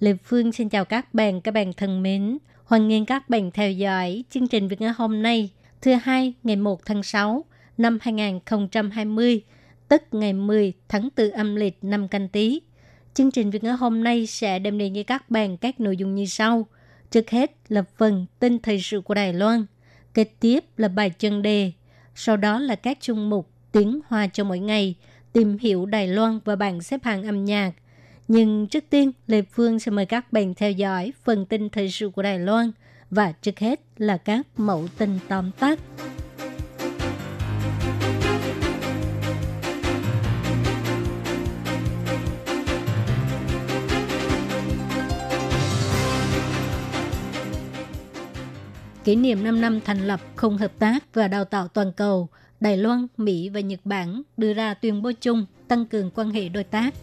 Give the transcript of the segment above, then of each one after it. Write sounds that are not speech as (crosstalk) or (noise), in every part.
Lê Phương xin chào các bạn, các bạn thân mến. Hoan nghênh các bạn theo dõi chương trình Việt ngữ hôm nay, thứ hai ngày 1 tháng 6 năm 2020, tức ngày 10 tháng 4 âm lịch năm canh tí. Chương trình Việt ngữ hôm nay sẽ đem đến với các bạn các nội dung như sau. Trước hết là phần tin thời sự của Đài Loan, kế tiếp là bài chân đề, sau đó là các chung mục tiếng hoa cho mỗi ngày, tìm hiểu Đài Loan và bảng xếp hạng âm nhạc. Nhưng trước tiên, Lê Phương sẽ mời các bạn theo dõi phần tin thời sự của Đài Loan và trước hết là các mẫu tin tóm tắt. Kỷ niệm 5 năm thành lập không hợp tác và đào tạo toàn cầu, Đài Loan, Mỹ và Nhật Bản đưa ra tuyên bố chung tăng cường quan hệ đối tác.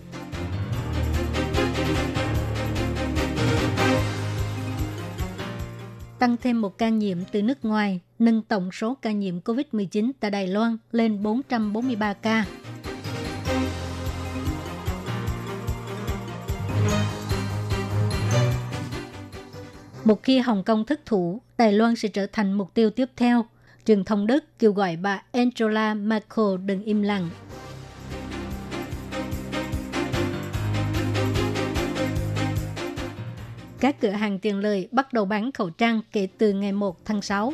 Tăng thêm một ca nhiễm từ nước ngoài, nâng tổng số ca nhiễm COVID-19 tại Đài Loan lên 443 ca. Một khi Hồng Kông thất thủ, Đài Loan sẽ trở thành mục tiêu tiếp theo. Truyền thông Đức kêu gọi bà Angela Merkel đừng im lặng. Các cửa hàng tiện lợi bắt đầu bán khẩu trang kể từ ngày 1 tháng 6.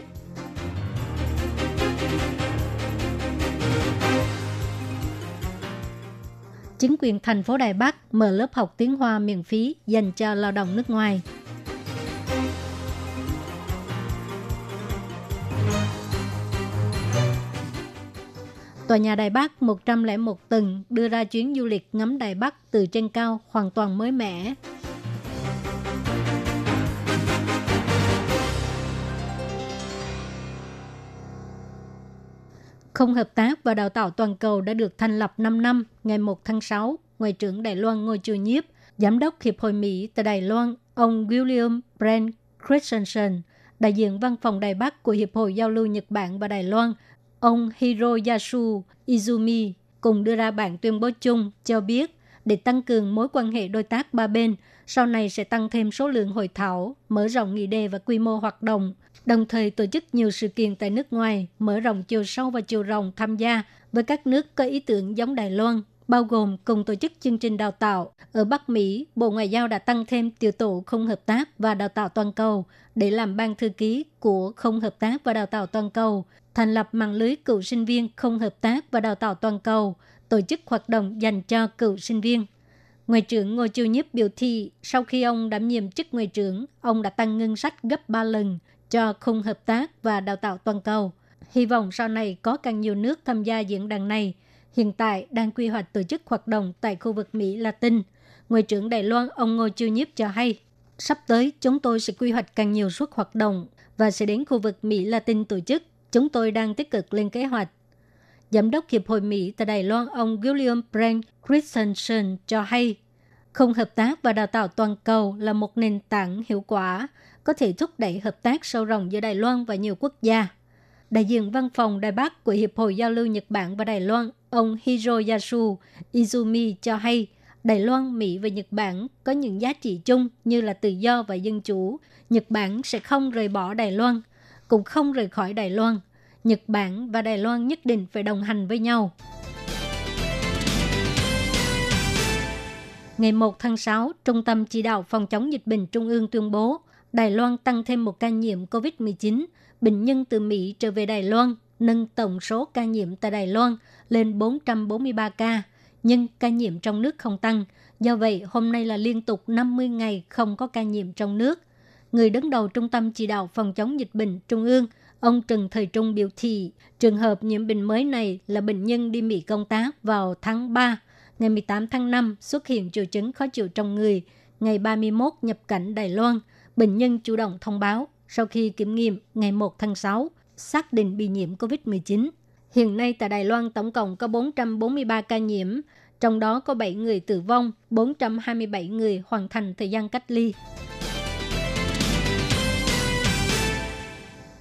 Chính quyền thành phố Đài Bắc mở lớp học tiếng Hoa miễn phí dành cho lao động nước ngoài. Tòa nhà Đài Bắc 101 tầng đưa ra chuyến du lịch ngắm Đài Bắc từ trên cao hoàn toàn mới mẻ. Không hợp tác và đào tạo toàn cầu đã được thành lập 5 năm ngày 1 tháng 6. Ngoại trưởng Đài Loan Ngô Chu Nhiếp, Giám đốc Hiệp hội Mỹ tại Đài Loan, ông William Brent Christensen, đại diện văn phòng Đài Bắc của Hiệp hội Giao lưu Nhật Bản và Đài Loan, ông Hiroyasu Izumi cùng đưa ra bản tuyên bố chung cho biết để tăng cường mối quan hệ đối tác ba bên, sau này sẽ tăng thêm số lượng hội thảo, mở rộng nghị đề và quy mô hoạt động, đồng thời tổ chức nhiều sự kiện tại nước ngoài, mở rộng chiều sâu và chiều rộng tham gia với các nước có ý tưởng giống Đài Loan, bao gồm cùng tổ chức chương trình đào tạo. Ở Bắc Mỹ, Bộ Ngoại giao đã tăng thêm tiểu tổ không hợp tác và đào tạo toàn cầu để làm ban thư ký của không hợp tác và đào tạo toàn cầu, thành lập mạng lưới cựu sinh viên không hợp tác và đào tạo toàn cầu, tổ chức hoạt động dành cho cựu sinh viên. Ngoại trưởng Ngô Chiêu Nhiếp biểu thị sau khi ông đảm nhiệm chức ngoại trưởng, ông đã tăng ngân sách gấp 3 lần cho khung hợp tác và đào tạo toàn cầu. Hy vọng sau này có càng nhiều nước tham gia diễn đàn này. Hiện tại đang quy hoạch tổ chức hoạt động tại khu vực Mỹ Latin. Ngoại trưởng Đài Loan ông Ngô Chiêu Nhiếp cho hay, sắp tới chúng tôi sẽ quy hoạch càng nhiều suất hoạt động và sẽ đến khu vực Mỹ Latin tổ chức. Chúng tôi đang tích cực lên kế hoạch. Giám đốc Hiệp hội Mỹ tại Đài Loan ông William Brent Christensen cho hay, không hợp tác và đào tạo toàn cầu là một nền tảng hiệu quả, có thể thúc đẩy hợp tác sâu rộng giữa Đài Loan và nhiều quốc gia. Đại diện văn phòng Đài Bắc của Hiệp hội Giao lưu Nhật Bản và Đài Loan, ông Hiroyasu Izumi cho hay, Đài Loan, Mỹ và Nhật Bản có những giá trị chung như là tự do và dân chủ. Nhật Bản sẽ không rời bỏ Đài Loan, cũng không rời khỏi Đài Loan. Nhật Bản và Đài Loan nhất định phải đồng hành với nhau. Ngày 1 tháng 6, Trung tâm Chỉ đạo Phòng chống dịch bệnh Trung ương tuyên bố Đài Loan tăng thêm một ca nhiễm COVID-19. Bệnh nhân từ Mỹ trở về Đài Loan, nâng tổng số ca nhiễm tại Đài Loan lên 443 ca. Nhưng ca nhiễm trong nước không tăng. Do vậy, hôm nay là liên tục 50 ngày không có ca nhiễm trong nước. Người đứng đầu Trung tâm Chỉ đạo Phòng chống dịch bệnh Trung ương, ông Trần Thời Trung biểu thị trường hợp nhiễm bệnh mới này là bệnh nhân đi Mỹ công tác vào tháng 3 ngày 18 tháng 5 xuất hiện triệu chứng khó chịu trong người, ngày 31 nhập cảnh Đài Loan, bệnh nhân chủ động thông báo sau khi kiểm nghiệm ngày 1 tháng 6, xác định bị nhiễm COVID-19. Hiện nay tại Đài Loan tổng cộng có 443 ca nhiễm, trong đó có 7 người tử vong, 427 người hoàn thành thời gian cách ly.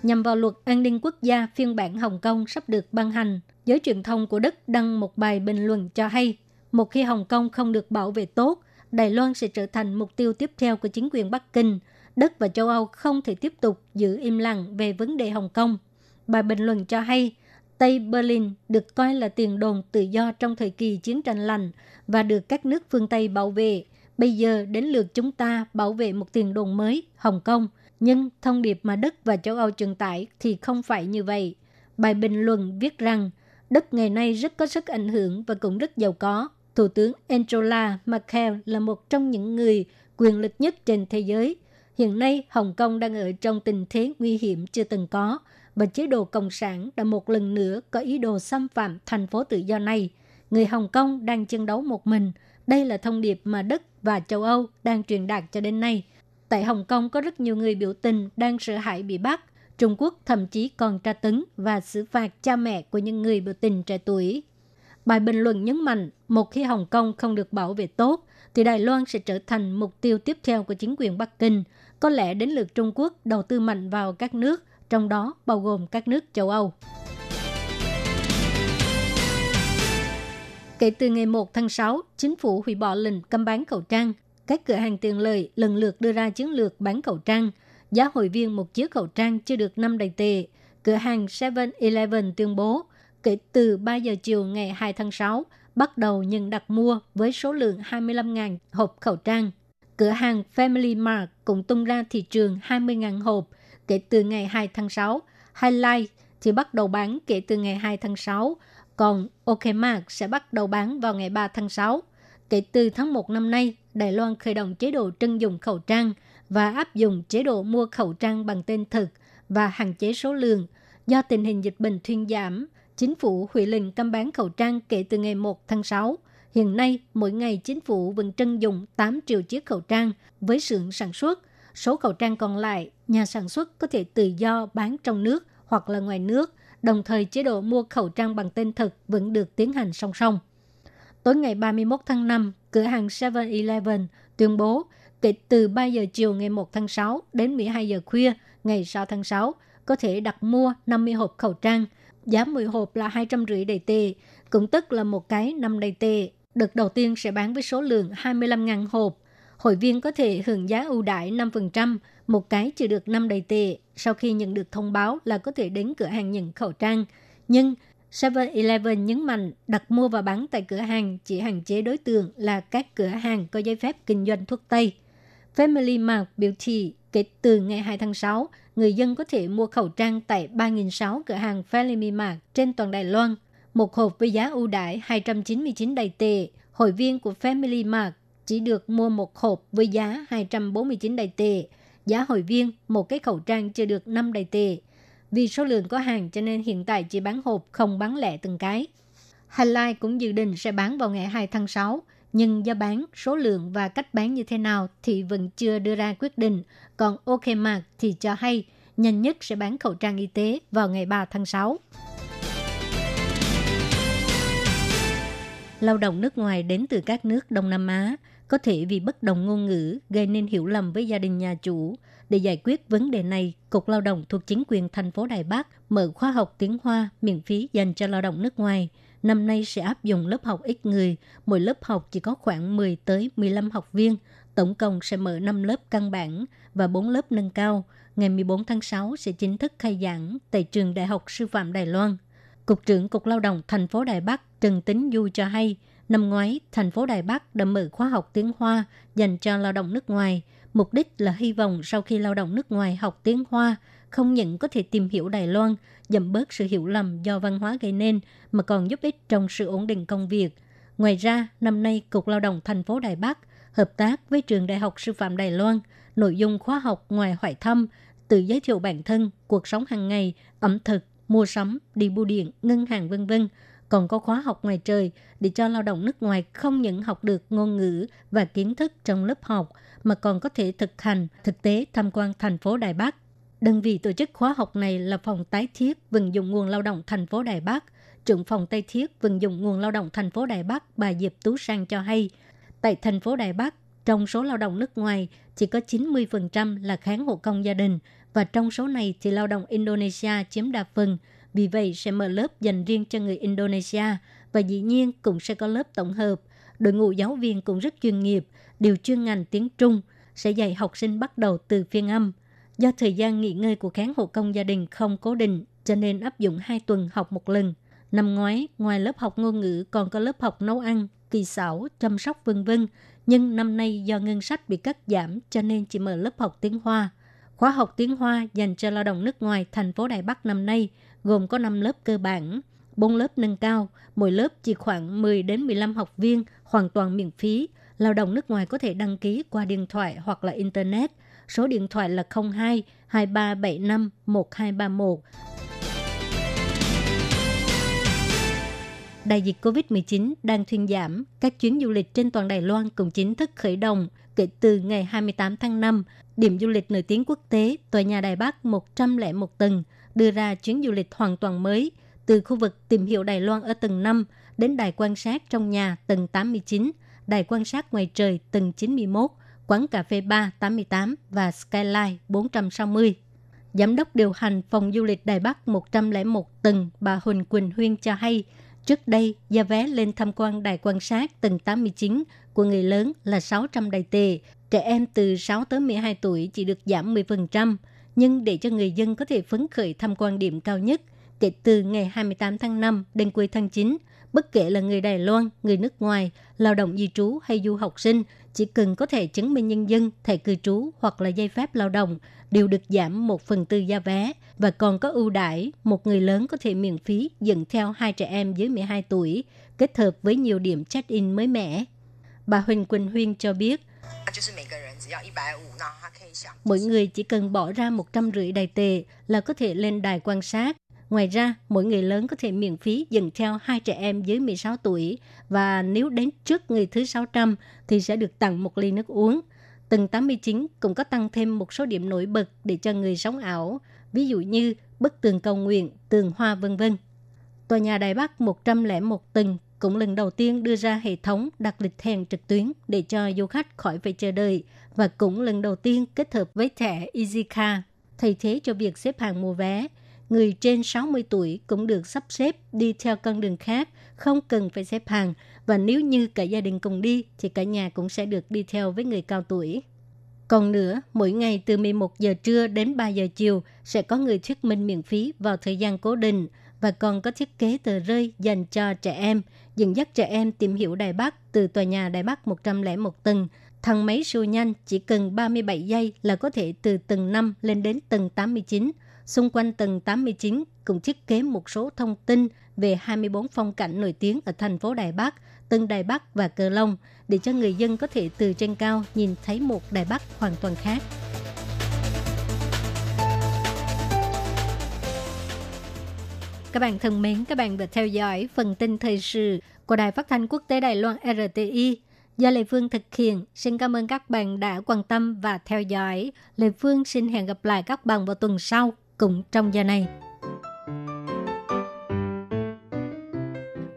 Nhằm vào luật an ninh quốc gia phiên bản Hồng Kông sắp được ban hành, giới truyền thông của Đức đăng một bài bình luận cho hay, một khi Hồng Kông không được bảo vệ tốt, Đài Loan sẽ trở thành mục tiêu tiếp theo của chính quyền Bắc Kinh. Đức và châu Âu không thể tiếp tục giữ im lặng về vấn đề Hồng Kông. Bài bình luận cho hay, Tây Berlin được coi là tiền đồn tự do trong thời kỳ chiến tranh lạnh và được các nước phương Tây bảo vệ. Bây giờ đến lượt chúng ta bảo vệ một tiền đồn mới, Hồng Kông. Nhưng thông điệp mà Đức và châu Âu truyền tải thì không phải như vậy. Bài bình luận viết rằng Đức ngày nay rất có sức ảnh hưởng và cũng rất giàu có. Thủ tướng Angela Merkel là một trong những người quyền lực nhất trên thế giới. Hiện nay, Hồng Kông đang ở trong tình thế nguy hiểm chưa từng có và chế độ Cộng sản đã một lần nữa có ý đồ xâm phạm thành phố tự do này. Người Hồng Kông đang chiến đấu một mình. Đây là thông điệp mà Đức và châu Âu đang truyền đạt cho đến nay. Tại Hồng Kông có rất nhiều người biểu tình đang sợ hãi bị bắt. Trung Quốc thậm chí còn tra tấn và xử phạt cha mẹ của những người biểu tình trẻ tuổi. Bài bình luận nhấn mạnh, một khi Hồng Kông không được bảo vệ tốt, thì Đài Loan sẽ trở thành mục tiêu tiếp theo của chính quyền Bắc Kinh. Có lẽ đến lượt Trung Quốc đầu tư mạnh vào các nước trong đó bao gồm các nước châu Âu. Kể từ ngày 1 tháng 6, chính phủ hủy bỏ lệnh cấm bán khẩu trang. Các cửa hàng tiện lợi lần lượt đưa ra chiến lược bán khẩu trang. Giá hội viên một chiếc khẩu trang chưa được 5 đầy tệ. Cửa hàng 7-Eleven tuyên bố, kể từ 3 giờ chiều ngày 2 tháng 6, bắt đầu nhận đặt mua với số lượng 25.000 hộp khẩu trang. Cửa hàng Family Mart cũng tung ra thị trường 20.000 hộp kể từ ngày 2 tháng 6. Highlight thì bắt đầu bán kể từ ngày 2 tháng 6, còn Okmart sẽ bắt đầu bán vào ngày 3 tháng 6. Kể từ tháng 1 năm nay, Đài Loan khởi động chế độ trân dụng khẩu trang và áp dụng chế độ mua khẩu trang bằng tên thực và hạn chế số lượng. Do tình hình dịch bệnh thuyên giảm, chính phủ hủy lệnh cấm bán khẩu trang kể từ ngày 1 tháng 6. Hiện nay, mỗi ngày chính phủ vẫn trân dụng 8 triệu chiếc khẩu trang với xưởng sản xuất Số khẩu trang còn lại, nhà sản xuất có thể tự do bán trong nước hoặc là ngoài nước, đồng thời chế độ mua khẩu trang bằng tên thực vẫn được tiến hành song song. Tối ngày 31 tháng 5, cửa hàng 7-Eleven tuyên bố kể từ 3 giờ chiều ngày 1 tháng 6 đến 12 giờ khuya ngày 6 tháng 6 có thể đặt mua 50 hộp khẩu trang, giá 10 hộp là 250 đầy tệ, cũng tức là một cái 5 đầy tệ. Đợt đầu tiên sẽ bán với số lượng 25.000 hộp, hội viên có thể hưởng giá ưu đãi 5%, một cái chỉ được 5 đầy tệ sau khi nhận được thông báo là có thể đến cửa hàng nhận khẩu trang. Nhưng 7-Eleven nhấn mạnh đặt mua và bán tại cửa hàng chỉ hạn chế đối tượng là các cửa hàng có giấy phép kinh doanh thuốc Tây. Family Mart biểu thị kể từ ngày 2 tháng 6, người dân có thể mua khẩu trang tại 3.600 cửa hàng Family Mart trên toàn Đài Loan. Một hộp với giá ưu đãi 299 đầy tệ. Hội viên của Family Mart chỉ được mua một hộp với giá 249 đầy tệ. Giá hội viên, một cái khẩu trang chưa được 5 đầy tệ. Vì số lượng có hàng cho nên hiện tại chỉ bán hộp, không bán lẻ từng cái. Highlight cũng dự định sẽ bán vào ngày 2 tháng 6, nhưng giá bán, số lượng và cách bán như thế nào thì vẫn chưa đưa ra quyết định. Còn OKMart thì cho hay nhanh nhất sẽ bán khẩu trang y tế vào ngày 3 tháng 6. Lao động nước ngoài đến từ các nước Đông Nam Á có thể vì bất đồng ngôn ngữ gây nên hiểu lầm với gia đình nhà chủ. Để giải quyết vấn đề này, Cục Lao động thuộc chính quyền thành phố Đài Bắc mở khóa học tiếng Hoa miễn phí dành cho lao động nước ngoài. Năm nay sẽ áp dụng lớp học ít người, mỗi lớp học chỉ có khoảng 10 tới 15 học viên. Tổng cộng sẽ mở 5 lớp căn bản và 4 lớp nâng cao. Ngày 14 tháng 6 sẽ chính thức khai giảng tại trường Đại học Sư phạm Đài Loan. Cục trưởng Cục Lao động thành phố Đài Bắc Trần Tính Du cho hay, Năm ngoái, thành phố Đài Bắc đã mở khóa học tiếng Hoa dành cho lao động nước ngoài. Mục đích là hy vọng sau khi lao động nước ngoài học tiếng Hoa, không những có thể tìm hiểu Đài Loan, giảm bớt sự hiểu lầm do văn hóa gây nên, mà còn giúp ích trong sự ổn định công việc. Ngoài ra, năm nay Cục Lao động thành phố Đài Bắc hợp tác với Trường Đại học Sư phạm Đài Loan, nội dung khóa học ngoài hỏi thăm, tự giới thiệu bản thân, cuộc sống hàng ngày, ẩm thực, mua sắm, đi bưu điện, ngân hàng vân vân còn có khóa học ngoài trời để cho lao động nước ngoài không những học được ngôn ngữ và kiến thức trong lớp học mà còn có thể thực hành thực tế tham quan thành phố Đài Bắc. Đơn vị tổ chức khóa học này là phòng tái thiết vận dụng nguồn lao động thành phố Đài Bắc. Trưởng phòng tái thiết vận dụng nguồn lao động thành phố Đài Bắc bà Diệp Tú Sang cho hay, tại thành phố Đài Bắc, trong số lao động nước ngoài chỉ có 90% là kháng hộ công gia đình và trong số này thì lao động Indonesia chiếm đa phần. Vì vậy sẽ mở lớp dành riêng cho người Indonesia và dĩ nhiên cũng sẽ có lớp tổng hợp. Đội ngũ giáo viên cũng rất chuyên nghiệp, đều chuyên ngành tiếng Trung, sẽ dạy học sinh bắt đầu từ phiên âm. Do thời gian nghỉ ngơi của kháng hộ công gia đình không cố định, cho nên áp dụng 2 tuần học một lần. Năm ngoái, ngoài lớp học ngôn ngữ còn có lớp học nấu ăn, kỳ xảo, chăm sóc vân vân. Nhưng năm nay do ngân sách bị cắt giảm cho nên chỉ mở lớp học tiếng Hoa. Khóa học tiếng Hoa dành cho lao động nước ngoài thành phố Đài Bắc năm nay gồm có 5 lớp cơ bản, 4 lớp nâng cao, mỗi lớp chỉ khoảng 10 đến 15 học viên, hoàn toàn miễn phí. Lao động nước ngoài có thể đăng ký qua điện thoại hoặc là internet. Số điện thoại là 02 2375 1231. Đại dịch COVID-19 đang thuyên giảm, các chuyến du lịch trên toàn Đài Loan cũng chính thức khởi động kể từ ngày 28 tháng 5. Điểm du lịch nổi tiếng quốc tế, tòa nhà Đài Bắc 101 tầng, đưa ra chuyến du lịch hoàn toàn mới từ khu vực tìm hiểu Đài Loan ở tầng 5 đến đài quan sát trong nhà tầng 89, đài quan sát ngoài trời tầng 91, quán cà phê bar 88 và Skyline 460. Giám đốc điều hành phòng du lịch Đài Bắc 101 tầng bà Huỳnh Quỳnh Huyên cho hay, trước đây giá vé lên tham quan đài quan sát tầng 89 của người lớn là 600 đài tệ, trẻ em từ 6 tới 12 tuổi chỉ được giảm 10%, nhưng để cho người dân có thể phấn khởi tham quan điểm cao nhất kể từ ngày 28 tháng 5 đến cuối tháng 9, bất kể là người Đài Loan, người nước ngoài, lao động di trú hay du học sinh, chỉ cần có thể chứng minh nhân dân, thẻ cư trú hoặc là giấy phép lao động đều được giảm 1 phần tư giá vé và còn có ưu đãi một người lớn có thể miễn phí dẫn theo hai trẻ em dưới 12 tuổi, kết hợp với nhiều điểm check-in mới mẻ. Bà Huỳnh Quỳnh Huyên cho biết, Mỗi người chỉ cần bỏ ra một trăm rưỡi đài tệ là có thể lên đài quan sát. Ngoài ra, mỗi người lớn có thể miễn phí dẫn theo hai trẻ em dưới 16 tuổi và nếu đến trước người thứ 600 thì sẽ được tặng một ly nước uống. Tầng 89 cũng có tăng thêm một số điểm nổi bật để cho người sống ảo, ví dụ như bức tường cầu nguyện, tường hoa vân vân. Tòa nhà Đài Bắc 101 tầng cũng lần đầu tiên đưa ra hệ thống đặt lịch hẹn trực tuyến để cho du khách khỏi phải chờ đợi và cũng lần đầu tiên kết hợp với thẻ EasyCard thay thế cho việc xếp hàng mua vé. Người trên 60 tuổi cũng được sắp xếp đi theo con đường khác, không cần phải xếp hàng và nếu như cả gia đình cùng đi thì cả nhà cũng sẽ được đi theo với người cao tuổi. Còn nữa, mỗi ngày từ 11 giờ trưa đến 3 giờ chiều sẽ có người thuyết minh miễn phí vào thời gian cố định và còn có thiết kế tờ rơi dành cho trẻ em, dẫn dắt trẻ em tìm hiểu Đài Bắc từ tòa nhà Đài Bắc 101 tầng. Thang máy siêu nhanh chỉ cần 37 giây là có thể từ tầng 5 lên đến tầng 89. Xung quanh tầng 89 cũng thiết kế một số thông tin về 24 phong cảnh nổi tiếng ở thành phố Đài Bắc, Tân Đài Bắc và Cờ Long để cho người dân có thể từ trên cao nhìn thấy một Đài Bắc hoàn toàn khác. Các bạn thân mến, các bạn vừa theo dõi phần tin thời sự của Đài Phát thanh Quốc tế Đài Loan RTI do Lê Phương thực hiện. Xin cảm ơn các bạn đã quan tâm và theo dõi. Lê Phương xin hẹn gặp lại các bạn vào tuần sau cùng trong giờ này.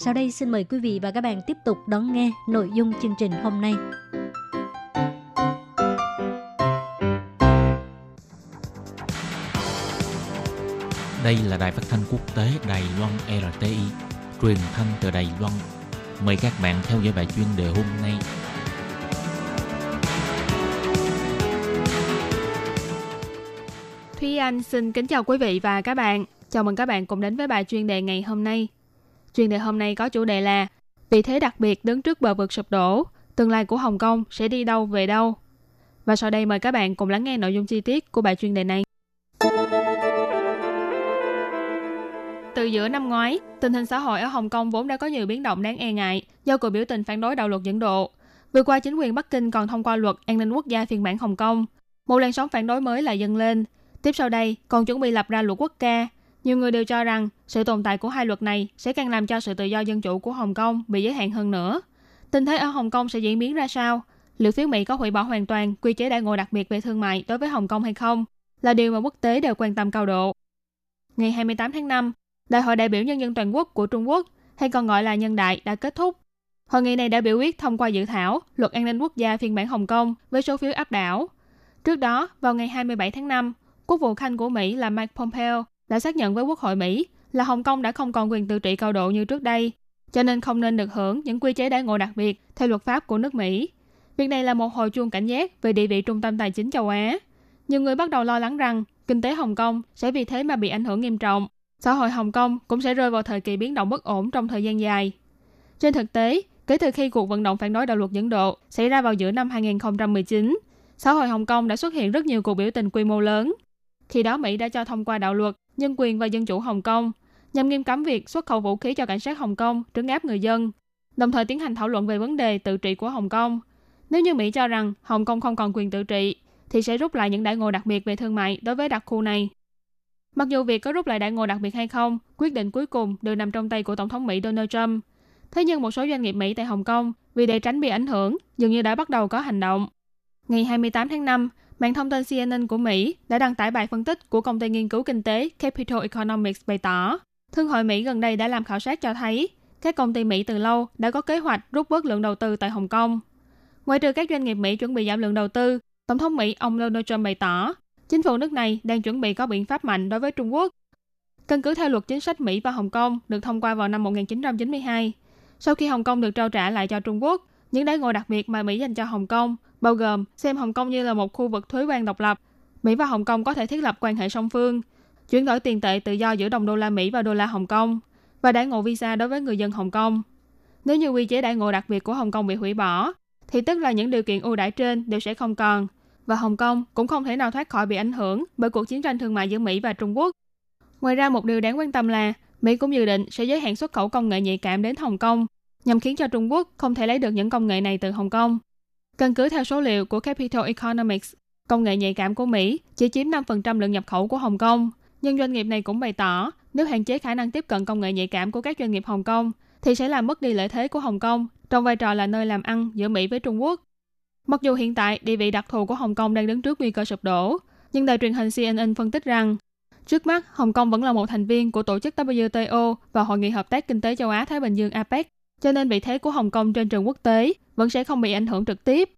sau đây xin mời quý vị và các bạn tiếp tục đón nghe nội dung chương trình hôm nay. Đây là đài phát thanh quốc tế Đài Loan RTI, truyền thanh từ Đài Loan. Mời các bạn theo dõi bài chuyên đề hôm nay. Thúy Anh xin kính chào quý vị và các bạn. Chào mừng các bạn cùng đến với bài chuyên đề ngày hôm nay. Chuyên đề hôm nay có chủ đề là Vị thế đặc biệt đứng trước bờ vực sụp đổ, tương lai của Hồng Kông sẽ đi đâu về đâu? Và sau đây mời các bạn cùng lắng nghe nội dung chi tiết của bài chuyên đề này. Từ giữa năm ngoái, tình hình xã hội ở Hồng Kông vốn đã có nhiều biến động đáng e ngại do cuộc biểu tình phản đối đạo luật dẫn độ. Vừa qua chính quyền Bắc Kinh còn thông qua luật an ninh quốc gia phiên bản Hồng Kông. Một làn sóng phản đối mới lại dâng lên. Tiếp sau đây, còn chuẩn bị lập ra luật quốc ca. Nhiều người đều cho rằng sự tồn tại của hai luật này sẽ càng làm cho sự tự do dân chủ của Hồng Kông bị giới hạn hơn nữa. Tình thế ở Hồng Kông sẽ diễn biến ra sao? Liệu phía Mỹ có hủy bỏ hoàn toàn quy chế đại ngộ đặc biệt về thương mại đối với Hồng Kông hay không? Là điều mà quốc tế đều quan tâm cao độ. Ngày 28 tháng 5, Đại hội đại biểu nhân dân toàn quốc của Trung Quốc, hay còn gọi là nhân đại, đã kết thúc. Hội nghị này đã biểu quyết thông qua dự thảo Luật An ninh quốc gia phiên bản Hồng Kông với số phiếu áp đảo. Trước đó, vào ngày 27 tháng 5, Quốc vụ Khanh của Mỹ là Mike Pompeo đã xác nhận với Quốc hội Mỹ là Hồng Kông đã không còn quyền tự trị cao độ như trước đây, cho nên không nên được hưởng những quy chế đãi ngộ đặc biệt theo luật pháp của nước Mỹ. Việc này là một hồi chuông cảnh giác về địa vị trung tâm tài chính châu Á. Nhiều người bắt đầu lo lắng rằng kinh tế Hồng Kông sẽ vì thế mà bị ảnh hưởng nghiêm trọng xã hội Hồng Kông cũng sẽ rơi vào thời kỳ biến động bất ổn trong thời gian dài. Trên thực tế, kể từ khi cuộc vận động phản đối đạo luật dẫn độ xảy ra vào giữa năm 2019, xã hội Hồng Kông đã xuất hiện rất nhiều cuộc biểu tình quy mô lớn. Khi đó Mỹ đã cho thông qua đạo luật nhân quyền và dân chủ Hồng Kông nhằm nghiêm cấm việc xuất khẩu vũ khí cho cảnh sát Hồng Kông trấn áp người dân, đồng thời tiến hành thảo luận về vấn đề tự trị của Hồng Kông. Nếu như Mỹ cho rằng Hồng Kông không còn quyền tự trị, thì sẽ rút lại những đại ngộ đặc biệt về thương mại đối với đặc khu này. Mặc dù việc có rút lại đại ngộ đặc biệt hay không, quyết định cuối cùng đều nằm trong tay của Tổng thống Mỹ Donald Trump. Thế nhưng một số doanh nghiệp Mỹ tại Hồng Kông vì để tránh bị ảnh hưởng, dường như đã bắt đầu có hành động. Ngày 28 tháng 5, mạng thông tin CNN của Mỹ đã đăng tải bài phân tích của công ty nghiên cứu kinh tế Capital Economics bày tỏ, Thương hội Mỹ gần đây đã làm khảo sát cho thấy các công ty Mỹ từ lâu đã có kế hoạch rút bớt lượng đầu tư tại Hồng Kông. Ngoài trừ các doanh nghiệp Mỹ chuẩn bị giảm lượng đầu tư, Tổng thống Mỹ ông Donald Trump bày tỏ chính phủ nước này đang chuẩn bị có biện pháp mạnh đối với Trung Quốc. Căn cứ theo luật chính sách Mỹ và Hồng Kông được thông qua vào năm 1992, sau khi Hồng Kông được trao trả lại cho Trung Quốc, những đãi ngộ đặc biệt mà Mỹ dành cho Hồng Kông bao gồm xem Hồng Kông như là một khu vực thuế quan độc lập. Mỹ và Hồng Kông có thể thiết lập quan hệ song phương, chuyển đổi tiền tệ tự do giữa đồng đô la Mỹ và đô la Hồng Kông và đãi ngộ visa đối với người dân Hồng Kông. Nếu như quy chế đãi ngộ đặc biệt của Hồng Kông bị hủy bỏ, thì tức là những điều kiện ưu đãi trên đều sẽ không còn và Hồng Kông cũng không thể nào thoát khỏi bị ảnh hưởng bởi cuộc chiến tranh thương mại giữa Mỹ và Trung Quốc. Ngoài ra một điều đáng quan tâm là Mỹ cũng dự định sẽ giới hạn xuất khẩu công nghệ nhạy cảm đến Hồng Kông nhằm khiến cho Trung Quốc không thể lấy được những công nghệ này từ Hồng Kông. Căn cứ theo số liệu của Capital Economics, công nghệ nhạy cảm của Mỹ chỉ chiếm 5% lượng nhập khẩu của Hồng Kông. Nhưng doanh nghiệp này cũng bày tỏ, nếu hạn chế khả năng tiếp cận công nghệ nhạy cảm của các doanh nghiệp Hồng Kông, thì sẽ làm mất đi lợi thế của Hồng Kông trong vai trò là nơi làm ăn giữa Mỹ với Trung Quốc. Mặc dù hiện tại địa vị đặc thù của Hồng Kông đang đứng trước nguy cơ sụp đổ, nhưng đài truyền hình CNN phân tích rằng Trước mắt, Hồng Kông vẫn là một thành viên của tổ chức WTO và Hội nghị Hợp tác Kinh tế Châu Á-Thái Bình Dương APEC, cho nên vị thế của Hồng Kông trên trường quốc tế vẫn sẽ không bị ảnh hưởng trực tiếp.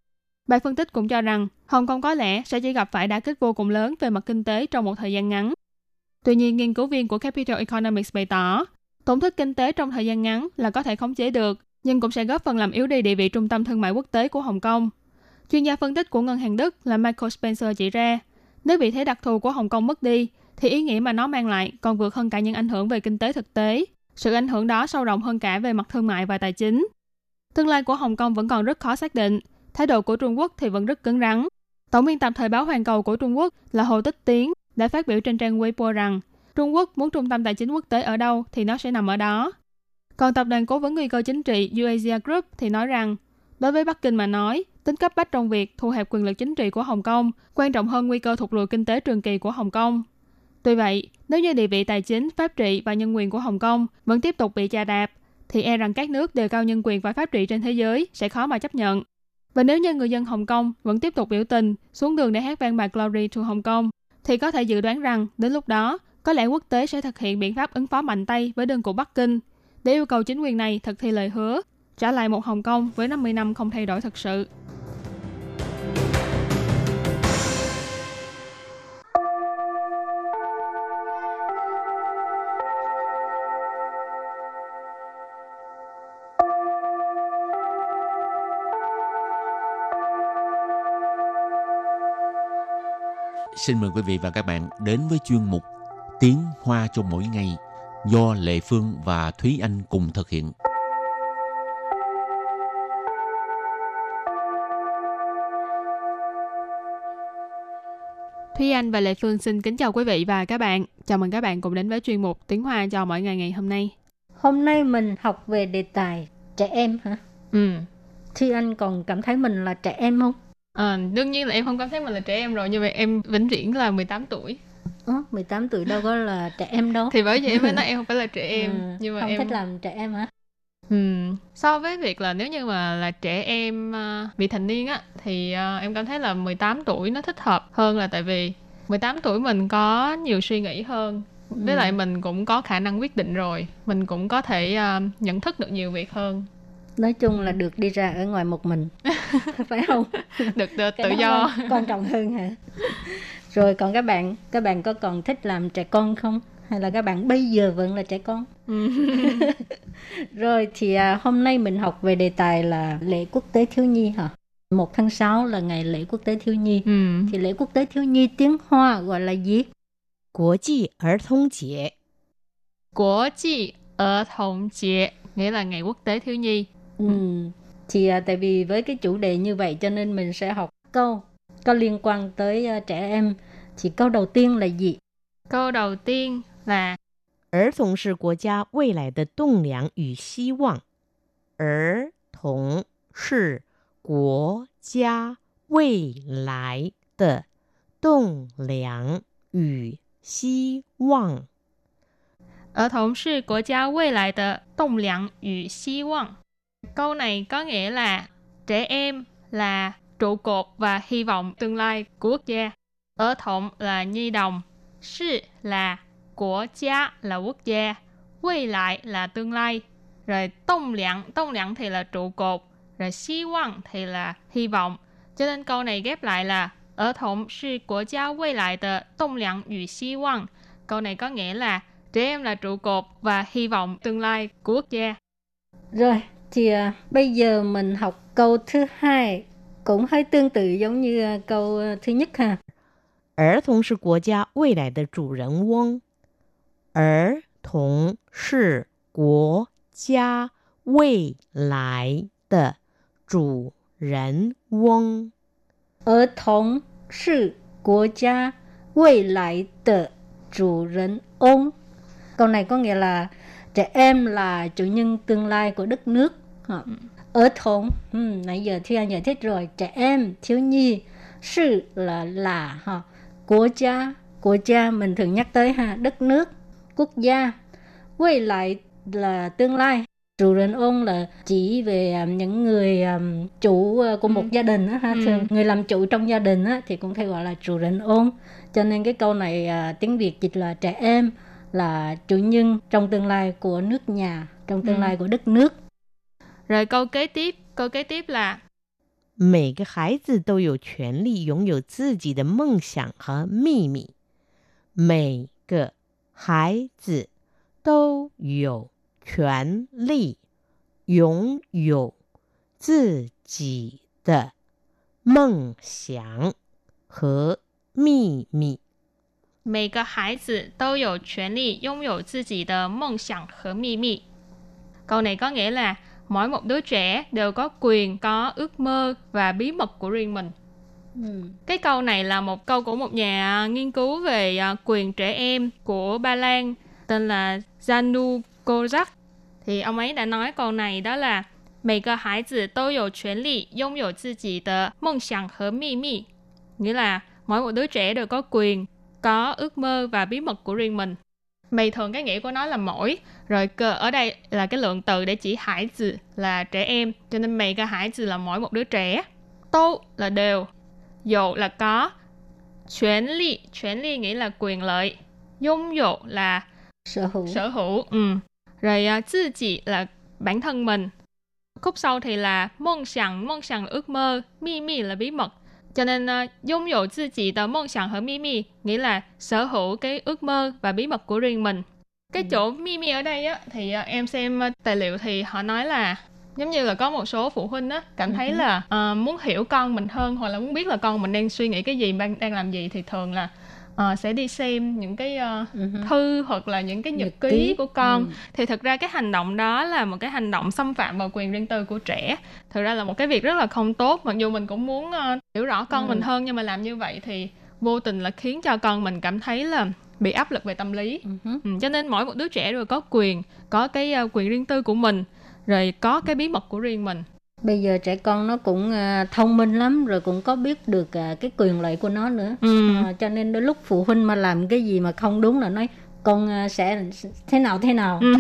Bài phân tích cũng cho rằng Hồng Kông có lẽ sẽ chỉ gặp phải đả kích vô cùng lớn về mặt kinh tế trong một thời gian ngắn. Tuy nhiên, nghiên cứu viên của Capital Economics bày tỏ, tổn thất kinh tế trong thời gian ngắn là có thể khống chế được, nhưng cũng sẽ góp phần làm yếu đi địa vị trung tâm thương mại quốc tế của Hồng Kông. Chuyên gia phân tích của ngân hàng Đức là Michael Spencer chỉ ra, nếu vị thế đặc thù của Hồng Kông mất đi, thì ý nghĩa mà nó mang lại còn vượt hơn cả những ảnh hưởng về kinh tế thực tế. Sự ảnh hưởng đó sâu rộng hơn cả về mặt thương mại và tài chính. Tương lai của Hồng Kông vẫn còn rất khó xác định, thái độ của Trung Quốc thì vẫn rất cứng rắn. Tổng biên tập thời báo Hoàn Cầu của Trung Quốc là Hồ Tích Tiến đã phát biểu trên trang Weibo rằng Trung Quốc muốn trung tâm tài chính quốc tế ở đâu thì nó sẽ nằm ở đó. Còn tập đoàn cố vấn nguy cơ chính trị Eurasia Group thì nói rằng đối với Bắc Kinh mà nói, tính cấp bách trong việc thu hẹp quyền lực chính trị của Hồng Kông quan trọng hơn nguy cơ thụt lùi kinh tế trường kỳ của Hồng Kông. Tuy vậy, nếu như địa vị tài chính, pháp trị và nhân quyền của Hồng Kông vẫn tiếp tục bị chà đạp, thì e rằng các nước đề cao nhân quyền và pháp trị trên thế giới sẽ khó mà chấp nhận. Và nếu như người dân Hồng Kông vẫn tiếp tục biểu tình xuống đường để hát vang bài Glory to hồng kông thì có thể dự đoán rằng đến lúc đó, có lẽ quốc tế sẽ thực hiện biện pháp ứng phó mạnh tay với đơn của Bắc Kinh. để yêu cầu chính quyền này thực thi lời hứa, trả lại một Hồng Kông với 50 năm không thay đổi thực sự. Xin mời quý vị và các bạn đến với chuyên mục Tiếng Hoa cho mỗi ngày do Lệ Phương và Thúy Anh cùng thực hiện. Thúy Anh và Lệ Phương xin kính chào quý vị và các bạn. Chào mừng các bạn cùng đến với chuyên mục Tiếng Hoa cho mỗi ngày ngày hôm nay. Hôm nay mình học về đề tài trẻ em hả? Ừ. Thúy Anh còn cảm thấy mình là trẻ em không? À, đương nhiên là em không cảm thấy mình là trẻ em rồi nhưng mà em vĩnh viễn là 18 tuổi Ồ, 18 tuổi đâu có là trẻ em đâu thì bởi vậy em mới nói em không phải là trẻ (laughs) em ừ, nhưng mà không em thích làm trẻ em hả ừ. so với việc là nếu như mà là trẻ em uh, vị thành niên á thì uh, em cảm thấy là 18 tuổi nó thích hợp hơn là tại vì 18 tuổi mình có nhiều suy nghĩ hơn với ừ. lại mình cũng có khả năng quyết định rồi mình cũng có thể uh, nhận thức được nhiều việc hơn nói chung là được đi ra ở ngoài một mình (laughs) phải không được, được tự do quan trọng hơn hả rồi còn các bạn các bạn có còn thích làm trẻ con không hay là các bạn bây giờ vẫn là trẻ con (laughs) rồi thì à, hôm nay mình học về đề tài là lễ quốc tế thiếu nhi hả một tháng 6 là ngày lễ quốc tế thiếu nhi ừ. thì lễ quốc tế thiếu nhi tiếng hoa gọi là gì Quốc tế儿童节Quốc tế儿童节nghĩa là ngày quốc tế thiếu nhi Ừ. Thì à, tại vì với cái chủ đề như vậy cho nên mình sẽ học câu có liên quan tới uh, trẻ em. Thì câu đầu tiên là gì? Câu đầu tiên là 儿童是国家未来的栋梁与希望。儿童是国家未来的栋梁与希望。儿童是国家未来的栋梁与希望。 Câu này có nghĩa là trẻ em là trụ cột và hy vọng tương lai của quốc gia. Ở thộng là nhi đồng. Sư là của gia là quốc gia. Quay lại là tương lai. Rồi tông lặng, tông lặng thì là trụ cột. Rồi hy vọng thì là hy vọng. Cho nên câu này ghép lại là Ở thộng sư của gia quay lại tờ tông lặng 与 hy vọng. Câu này có nghĩa là trẻ em là trụ cột và hy vọng tương lai của quốc gia. Rồi, thì à, bây giờ mình học câu thứ hai cũng hơi tương tự giống như à, câu à, thứ nhất ha. 儿童是国家未来的主人翁。儿童是国家未来的主人翁。儿童是国家未来的主人翁。Câu này có nghĩa là trẻ em là chủ nhân tương lai của đất nước ở ừ. thống ừ, nãy giờ thi anh giải thích rồi trẻ em thiếu nhi sự là là ha quốc gia quốc gia mình thường nhắc tới ha đất nước quốc gia quay lại là tương lai chủ 人 ôn là chỉ về um, những người um, chủ uh, của một ừ. gia đình á ha ừ. thường người làm chủ trong gia đình á thì cũng hay gọi là chủ 人 ôn cho nên cái câu này uh, tiếng việt dịch là trẻ em là chủ nhân trong tương lai của nước nhà trong tương ừ. lai của đất nước rồi câu kế tiếp câu kế tiếp là 每个孩子都有权利拥有自己的梦想和秘密。每个孩子都有权利拥有自己的梦想和秘密。每个孩子都有权利拥有自己的梦想和秘密。Câu này có nghĩa là mỗi một đứa trẻ đều có quyền có ước mơ và bí mật của riêng mình. Ừ. Cái câu này là một câu của một nhà nghiên cứu về à, quyền trẻ em của Ba Lan tên là Janu Kozak. Thì ông ấy đã nói câu này đó là 每个孩子都有权利拥有自己的梦想和秘密. Nghĩa là mỗi một đứa trẻ đều có quyền có ước mơ và bí mật của riêng mình. Mày thường cái nghĩa của nó là mỗi, rồi cơ ở đây là cái lượng từ để chỉ hải tử là trẻ em, cho nên mày cái hải tử là mỗi một đứa trẻ. Tô là đều, dụ là có, chuyển ly, chuyển ly nghĩa là quyền lợi, dung dụ là sở hữu. Sở hữu, ừ. rồi uh, tự chỉ là bản thân mình khúc sau thì là mong sẵn mong sẵn là ước mơ mi mi là bí mật cho nên uh, dung dụ tự chỉ tờ mong sẵn 和 mi mi nghĩa là sở hữu cái ước mơ và bí mật của riêng mình。Cái chỗ mi mi ở đây á thì uh, em xem uh, tài liệu thì họ nói là giống như là có một số phụ huynh á cảm thấy ừ là uh, muốn hiểu con mình hơn hoặc là muốn biết là con mình đang suy nghĩ cái gì đang đang làm gì thì thường là uh, sẽ đi xem những cái uh, uh-huh. thư hoặc là những cái nhật, nhật ký, ký của con. Uh thì thực ra cái hành động đó là một cái hành động xâm phạm vào quyền riêng tư của trẻ. Thực ra là một cái việc rất là không tốt. Mặc dù mình cũng muốn uh, hiểu rõ con uh mình hơn nhưng mà làm như vậy thì vô tình là khiến cho con mình cảm thấy là bị áp lực về tâm lý. Uh-huh. ừ, cho nên mỗi một đứa trẻ đều có quyền có cái uh, quyền riêng tư của mình rồi có cái bí mật của riêng mình bây giờ trẻ con nó cũng uh, thông minh lắm rồi cũng có biết được uh, cái quyền lợi của nó nữa ừ. uh, cho nên đôi lúc phụ huynh mà làm cái gì mà không đúng là nói con uh, sẽ thế nào thế nào ừ.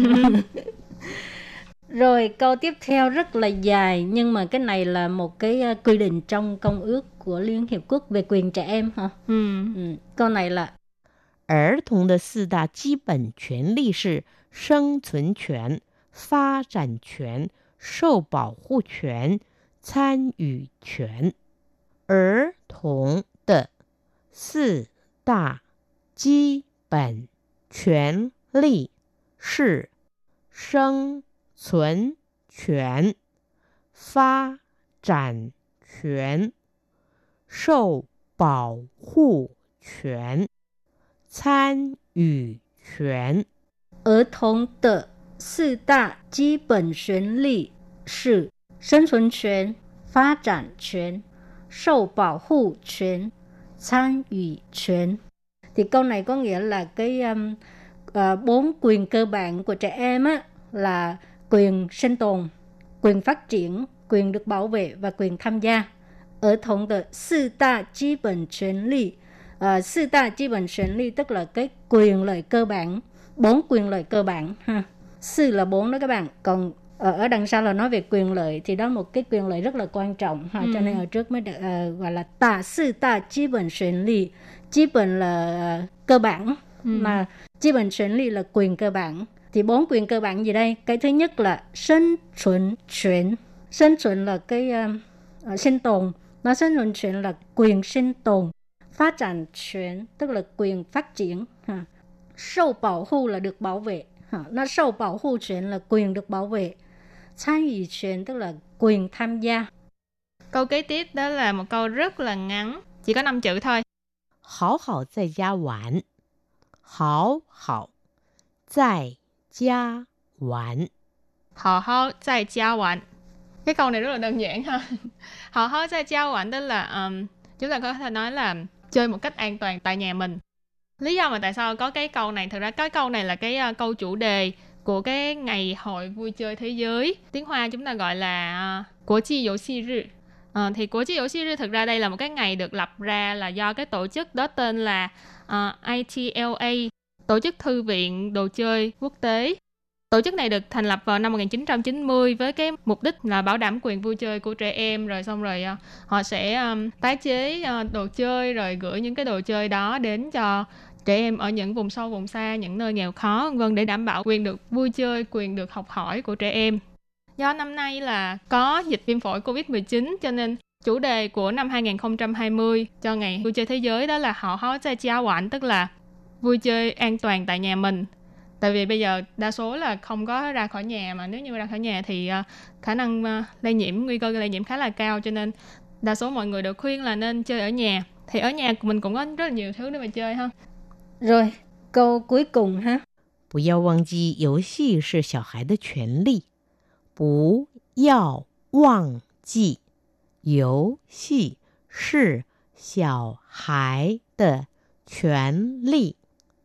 (laughs) rồi câu tiếp theo rất là dài nhưng mà cái này là một cái uh, quy định trong công ước của Liên Hiệp Quốc về quyền trẻ em hả? Ừ. ừ. Câu này là 儿童的四大基本权利是生存权、发展权。 受保护权、参与权。儿童的四大基本权利是生存权、发展权、受保护权、参与权。儿童的四大基本权利是生存权、发展权、受保护权、参与权. Thì câu này có nghĩa là cái um, uh, bốn quyền cơ bản của trẻ em á là quyền sinh tồn, quyền phát triển, quyền được bảo vệ và quyền tham gia. Ở thống de 四大基本权利, uh, 四大基本权利 tức là cái quyền lợi cơ bản, bốn quyền lợi cơ bản ha sư là bốn đó các bạn. Còn ở đằng sau là nói về quyền lợi thì đó là một cái quyền lợi rất là quan trọng ha. Ừ. cho nên ở trước mới được uh, gọi là tạ sư tạ chi bản xuyên lý chi bản là uh, cơ bản. Ừ. mà chi bản xuyên lý là quyền cơ bản. Thì bốn quyền cơ bản gì đây? Cái thứ nhất là sinh tồn chuyển sinh tồn là cái uh, sinh tồn. Nó sinh tồn chuyển là quyền sinh tồn phát triển chuyển tức là quyền phát triển ha. Sâu bảo hộ là được bảo vệ nó sâu bảo hộ quyền là quyền được bảo vệ. Tham dự quyền tức là quyền tham gia. Câu kế tiếp đó là một câu rất là ngắn, chỉ có 5 chữ thôi. Hảo hảo tại gia玩. Hảo hảo tại gia 玩. Hảo hảo tại gia 玩. Cái câu này rất là đơn giản ha. Hảo hảo tại gia 玩 tức là um, chúng ta có thể nói là chơi một cách an toàn tại nhà mình lý do mà tại sao có cái câu này thực ra cái câu này là cái uh, câu chủ đề của cái ngày hội vui chơi thế giới tiếng hoa chúng ta gọi là ờ, của chi dỗ si rư Ờ, thì của chiếc si series thực ra đây là một cái ngày được lập ra là do cái tổ chức đó tên là ờ, uh, ITLA, Tổ chức Thư viện Đồ chơi Quốc tế. Tổ chức này được thành lập vào năm 1990 với cái mục đích là bảo đảm quyền vui chơi của trẻ em rồi xong rồi họ sẽ um, tái chế uh, đồ chơi rồi gửi những cái đồ chơi đó đến cho trẻ em ở những vùng sâu, vùng xa, những nơi nghèo khó vân để đảm bảo quyền được vui chơi, quyền được học hỏi của trẻ em. Do năm nay là có dịch viêm phổi Covid-19 cho nên chủ đề của năm 2020 cho ngày vui chơi thế giới đó là họ hó chơi chia quản tức là vui chơi an toàn tại nhà mình. Tại vì bây giờ đa số là không có ra khỏi nhà, mà nếu như ra khỏi nhà thì ờ, khả năng ờ, lây nhiễm, nguy cơ lây nhiễm khá là cao, cho nên đa số mọi người được khuyên là nên chơi ở nhà. Thì ở nhà mình cũng có rất là nhiều thứ để mà chơi ha. rồi, câu cuối cùng ha. 不要忘记游戏是小孩的权利。不要忘记游戏是小孩的权利。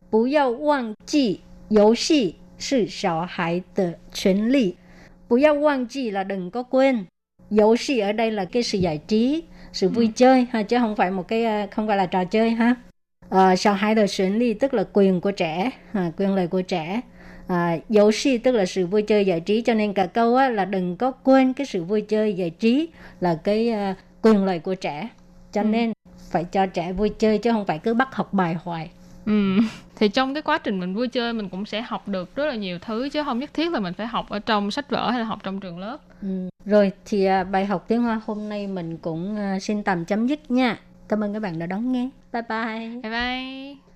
不要忘记游戏是小孩的权利。不要忘记 là đừng có quên. 游戏 ở đây là cái sự giải trí, sự vui chơi ha chứ không phải một cái không phải là trò chơi ha uh, sao hai đời quyền lý tức là quyền của trẻ à, quyền lợi của trẻ à, dấu si tức là sự vui chơi giải trí cho nên cả câu á, là đừng có quên cái sự vui chơi giải trí là cái uh, quyền lợi của trẻ cho ừ. nên phải cho trẻ vui chơi chứ không phải cứ bắt học bài hoài Ừ. Thì trong cái quá trình mình vui chơi mình cũng sẽ học được rất là nhiều thứ chứ không nhất thiết là mình phải học ở trong sách vở hay là học trong trường lớp. Ừ. Rồi thì à, bài học tiếng Hoa hôm nay mình cũng à, xin tạm chấm dứt nha. Cảm ơn các bạn đã đón nghe. Bye bye. Bye bye.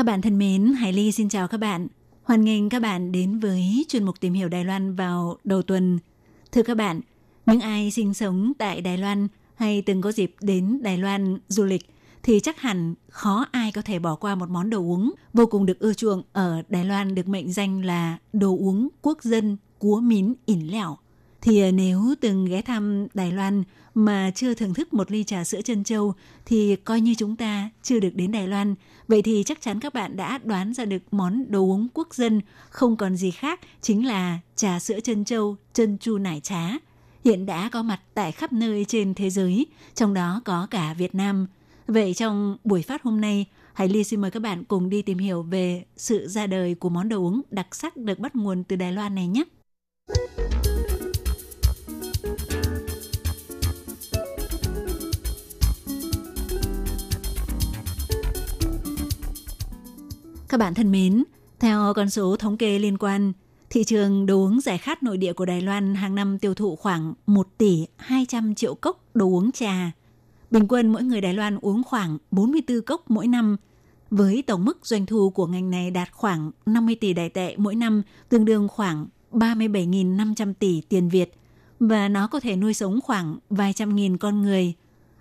Các bạn thân mến, Hải Ly xin chào các bạn. Hoan nghênh các bạn đến với chuyên mục tìm hiểu Đài Loan vào đầu tuần. Thưa các bạn, những ai sinh sống tại Đài Loan hay từng có dịp đến Đài Loan du lịch thì chắc hẳn khó ai có thể bỏ qua một món đồ uống vô cùng được ưa chuộng ở Đài Loan được mệnh danh là đồ uống quốc dân cúa mín ỉn lẻo. Thì à, nếu từng ghé thăm Đài Loan mà chưa thưởng thức một ly trà sữa chân châu thì coi như chúng ta chưa được đến Đài Loan. Vậy thì chắc chắn các bạn đã đoán ra được món đồ uống quốc dân không còn gì khác chính là trà sữa chân châu, chân chu nải trá. Hiện đã có mặt tại khắp nơi trên thế giới, trong đó có cả Việt Nam. Vậy trong buổi phát hôm nay, Hải Ly xin mời các bạn cùng đi tìm hiểu về sự ra đời của món đồ uống đặc sắc được bắt nguồn từ Đài Loan này nhé. Các bạn thân mến, theo con số thống kê liên quan, thị trường đồ uống giải khát nội địa của Đài Loan hàng năm tiêu thụ khoảng 1 tỷ 200 triệu cốc đồ uống trà. Bình quân mỗi người Đài Loan uống khoảng 44 cốc mỗi năm, với tổng mức doanh thu của ngành này đạt khoảng 50 tỷ đài tệ mỗi năm, tương đương khoảng 37.500 tỷ tiền Việt, và nó có thể nuôi sống khoảng vài trăm nghìn con người.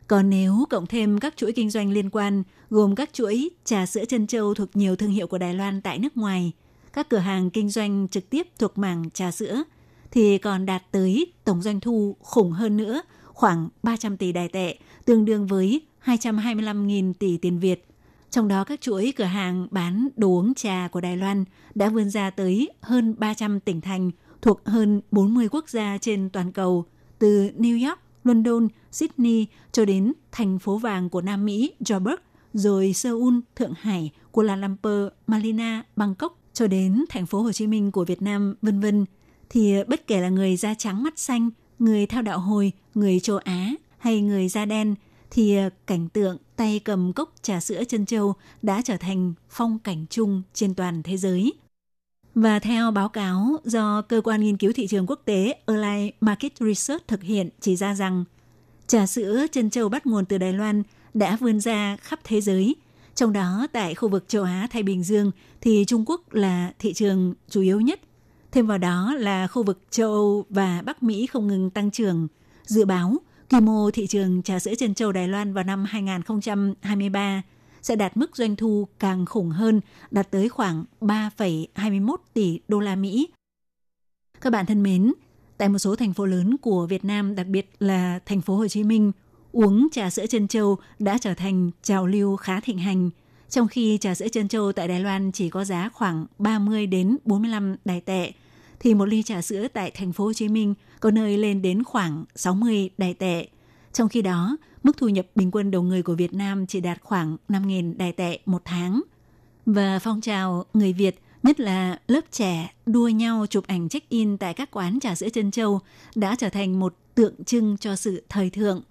Còn nếu cộng thêm các chuỗi kinh doanh liên quan, gồm các chuỗi trà sữa chân châu thuộc nhiều thương hiệu của Đài Loan tại nước ngoài, các cửa hàng kinh doanh trực tiếp thuộc mảng trà sữa, thì còn đạt tới tổng doanh thu khủng hơn nữa, khoảng 300 tỷ đài tệ, tương đương với 225.000 tỷ tiền Việt. Trong đó các chuỗi cửa hàng bán đồ uống trà của Đài Loan đã vươn ra tới hơn 300 tỉnh thành thuộc hơn 40 quốc gia trên toàn cầu, từ New York, London, Sydney cho đến thành phố vàng của Nam Mỹ, Joburg, rồi Seoul, Thượng Hải, Kuala Lumpur, Malina, Bangkok cho đến thành phố Hồ Chí Minh của Việt Nam, vân vân. Thì ờ, bất kể là người da trắng mắt xanh, người theo đạo hồi, người châu Á hay người da đen thì ờ, cảnh tượng tay cầm cốc trà sữa chân châu đã trở thành phong cảnh chung trên toàn thế giới. Và theo báo cáo do Cơ quan Nghiên cứu Thị trường Quốc tế Align Market Research thực hiện chỉ ra rằng, trà sữa chân châu bắt nguồn từ Đài Loan đã vươn ra khắp thế giới. Trong đó, tại khu vực châu Á-Thái Bình Dương thì Trung Quốc là thị trường chủ yếu nhất. Thêm vào đó là khu vực châu Âu và Bắc Mỹ không ngừng tăng trưởng. Dự báo, quy mô thị trường trà sữa chân châu Đài Loan vào năm 2023 sẽ đạt mức doanh thu càng khủng hơn, đạt tới khoảng 3,21 tỷ đô la Mỹ. Các bạn thân mến, tại một số thành phố lớn của Việt Nam, đặc biệt là thành phố Hồ Chí Minh, uống trà sữa chân châu đã trở thành trào lưu khá thịnh hành. Trong khi trà sữa chân châu tại Đài Loan chỉ có giá khoảng 30 đến 45 đài tệ, thì một ly trà sữa tại thành phố Hồ Chí Minh có nơi lên đến khoảng 60 đài tệ. Trong khi đó, mức thu nhập bình quân đầu người của Việt Nam chỉ đạt khoảng 5.000 đài tệ một tháng. Và phong trào người Việt, nhất là lớp trẻ đua nhau chụp ảnh check-in tại các quán trà sữa chân châu đã trở thành một tượng trưng cho sự thời thượng.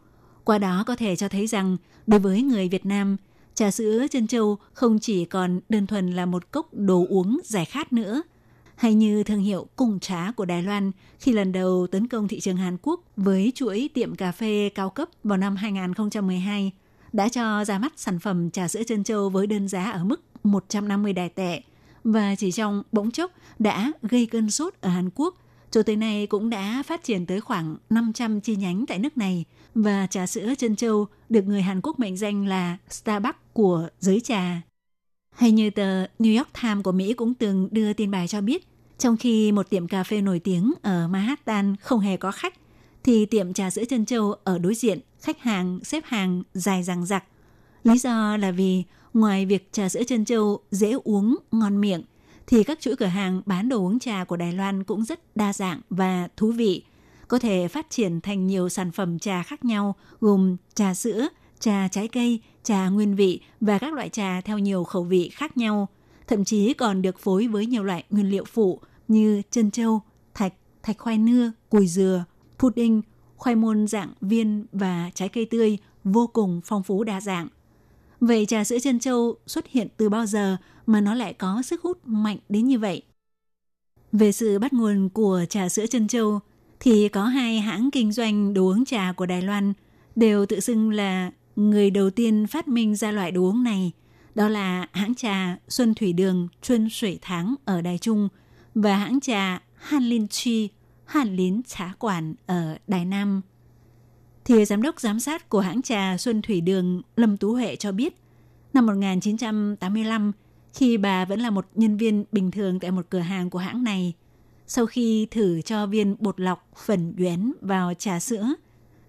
Qua đó có thể cho thấy rằng, đối với người Việt Nam, trà sữa chân châu không chỉ còn đơn thuần là một cốc đồ uống giải khát nữa – hay như thương hiệu Cùng Trá của Đài Loan khi lần đầu tấn công thị trường Hàn Quốc với chuỗi tiệm cà phê cao cấp vào năm 2012. đã cho ra mắt sản phẩm trà sữa trân châu với đơn giá ở mức 150 đài tệ và chỉ trong bỗng chốc đã gây cơn sốt ở Hàn Quốc. Cho tới nay cũng đã phát triển tới khoảng 500 chi nhánh tại nước này và trà sữa trân châu được người Hàn Quốc mệnh danh là Starbucks của giới trà. Hay như tờ New York Times của Mỹ cũng từng đưa tin bài cho biết, trong khi một tiệm cà phê nổi tiếng ở Manhattan không hề có khách, thì tiệm trà sữa chân châu ở đối diện, khách hàng xếp hàng dài dằng dặc. Lý do là vì ngoài việc trà sữa chân châu dễ uống, ngon miệng, thì các chuỗi cửa hàng bán đồ uống trà của Đài Loan cũng rất đa dạng và thú vị, có thể phát triển thành nhiều sản phẩm trà khác nhau gồm trà sữa, trà trái cây, trà nguyên vị và các loại trà theo nhiều khẩu vị khác nhau, thậm chí còn được phối với nhiều loại nguyên liệu phụ như chân châu, thạch, thạch khoai nưa, cùi dừa, pudding, khoai môn dạng viên và trái cây tươi vô cùng phong phú đa dạng. Vậy trà sữa chân châu xuất hiện từ bao giờ mà nó lại có sức hút mạnh đến như vậy? Về sự bắt nguồn của trà sữa chân châu thì có hai hãng kinh doanh đồ uống trà của Đài Loan đều tự xưng là người đầu tiên phát minh ra loại đồ uống này. Đó là hãng trà Xuân Thủy Đường Xuân Sủy Tháng ở Đài Trung và hãng trà Han Lin Chi Hàn Lín Trá Quản ở Đài Nam. Thì giám đốc giám sát của hãng trà Xuân Thủy Đường Lâm Tú Huệ cho biết, năm 1985, khi bà vẫn là một nhân viên bình thường tại một cửa hàng của hãng này, sau khi thử cho viên bột lọc phần nhuyễn vào trà sữa,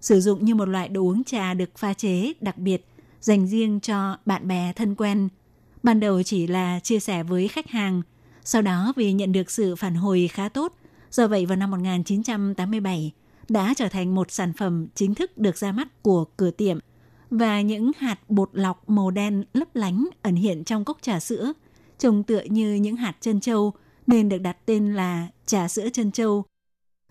sử dụng như một loại đồ uống trà được pha chế đặc biệt dành riêng cho bạn bè thân quen. Ban đầu chỉ là chia sẻ với khách hàng, sau đó vì nhận được sự phản hồi khá tốt, do vậy vào năm 1987 đã trở thành một sản phẩm chính thức được ra mắt của cửa tiệm và những hạt bột lọc màu đen lấp lánh ẩn hiện trong cốc trà sữa, trông tựa như những hạt chân châu nên được đặt tên là trà sữa chân châu.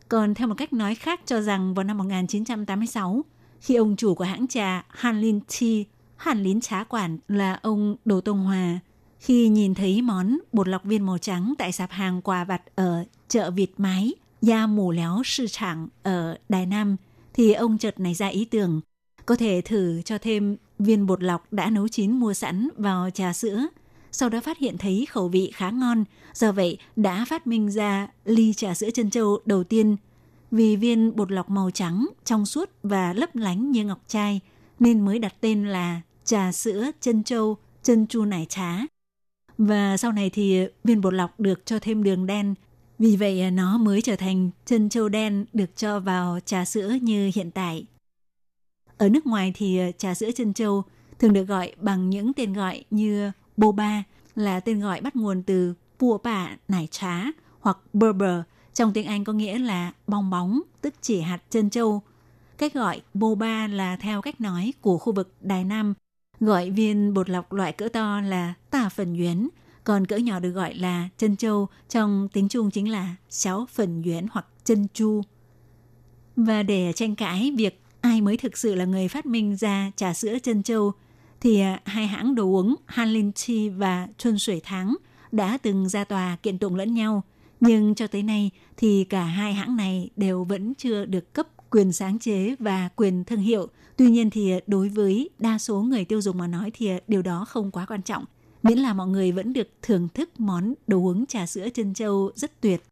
Còn theo một cách nói khác cho rằng vào năm 1986, khi ông chủ của hãng trà Han Lin Tea, Hàn Lín Trá Quản là ông Đồ Tông Hòa, khi nhìn thấy món bột lọc viên màu trắng tại sạp hàng quà vặt ở chợ Việt Mái, Gia Mù Léo Sư Trạng ở Đài Nam, thì ông chợt nảy ra ý tưởng có thể thử cho thêm viên bột lọc đã nấu chín mua sẵn vào trà sữa. Sau đó phát hiện thấy khẩu vị khá ngon, do vậy đã phát minh ra ly trà sữa chân châu đầu tiên. Vì viên bột lọc màu trắng, trong suốt và lấp lánh như ngọc trai, nên mới đặt tên là trà sữa chân châu, chân chu nải trá. Và sau này thì viên bột lọc được cho thêm đường đen, vì vậy nó mới trở thành chân châu đen được cho vào trà sữa như hiện tại. Ở nước ngoài thì trà sữa chân châu thường được gọi bằng những tên gọi như boba là tên gọi bắt nguồn từ bua bạ nải trá hoặc berber trong tiếng Anh có nghĩa là bong bóng, tức chỉ hạt chân châu. Cách gọi boba là theo cách nói của khu vực Đài Nam, gọi viên bột lọc loại cỡ to là tà phần nhuyễn, còn cỡ nhỏ được gọi là chân châu, trong tiếng Trung chính là sáu phần nhuyễn hoặc chân chu. Và để tranh cãi việc ai mới thực sự là người phát minh ra trà sữa chân châu, thì à, hai hãng đồ uống Hanlin Chi và Chuân Sủy Thắng đã từng ra tòa kiện tụng lẫn nhau. Nhưng cho tới nay thì cả hai hãng này đều vẫn chưa được cấp quyền sáng chế và quyền thương hiệu. Tuy nhiên thì à, đối với đa số người tiêu dùng mà nói thì à, điều đó không quá quan trọng. Miễn là mọi người vẫn được thưởng thức món đồ uống trà sữa chân châu rất tuyệt.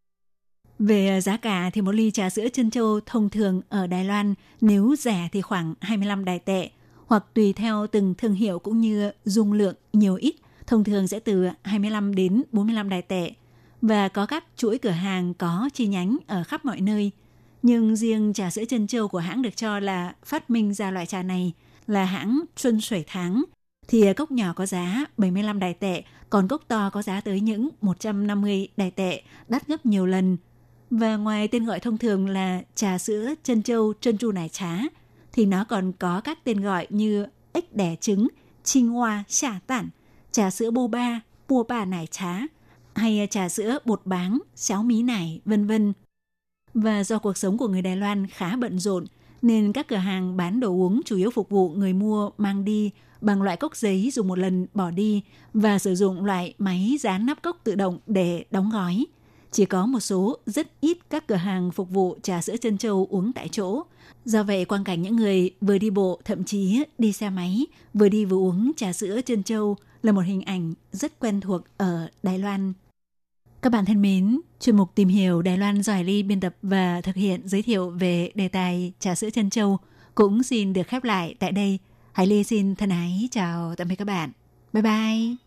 Về giá cả thì một ly trà sữa chân châu thông thường ở Đài Loan nếu rẻ thì khoảng 25 đài tệ hoặc tùy theo từng thương hiệu cũng như dung lượng nhiều ít, thông thường sẽ từ 25 đến 45 đài tệ và có các chuỗi cửa hàng có chi nhánh ở khắp mọi nơi. Nhưng riêng trà sữa chân châu của hãng được cho là phát minh ra loại trà này là hãng Xuân Sủy Tháng thì cốc nhỏ có giá 75 đài tệ, còn cốc to có giá tới những 150 đài tệ, đắt gấp nhiều lần. Và ngoài tên gọi thông thường là trà sữa chân châu chân chu nải trá, thì nó còn có các tên gọi như ếch đẻ trứng, chinh hoa, xả tản, trà sữa boba, bua bà nải trá, hay trà sữa bột báng, cháo mí nải, vân vân. Và do cuộc sống của người Đài Loan khá bận rộn, nên các cửa hàng bán đồ uống chủ yếu phục vụ người mua mang đi bằng loại cốc giấy dùng một lần bỏ đi và sử dụng loại máy dán nắp cốc tự động để đóng gói chỉ có một số rất ít các cửa hàng phục vụ trà sữa chân châu uống tại chỗ. Do vậy, quan cảnh những người vừa đi bộ, thậm chí đi xe máy, vừa đi vừa uống trà sữa chân châu là một hình ảnh rất quen thuộc ở Đài Loan. Các bạn thân mến, chuyên mục tìm hiểu Đài Loan do Hải Ly biên tập và thực hiện giới thiệu về đề tài trà sữa chân châu cũng xin được khép lại tại đây. Hải Ly xin thân ái chào tạm biệt các bạn. Bye bye!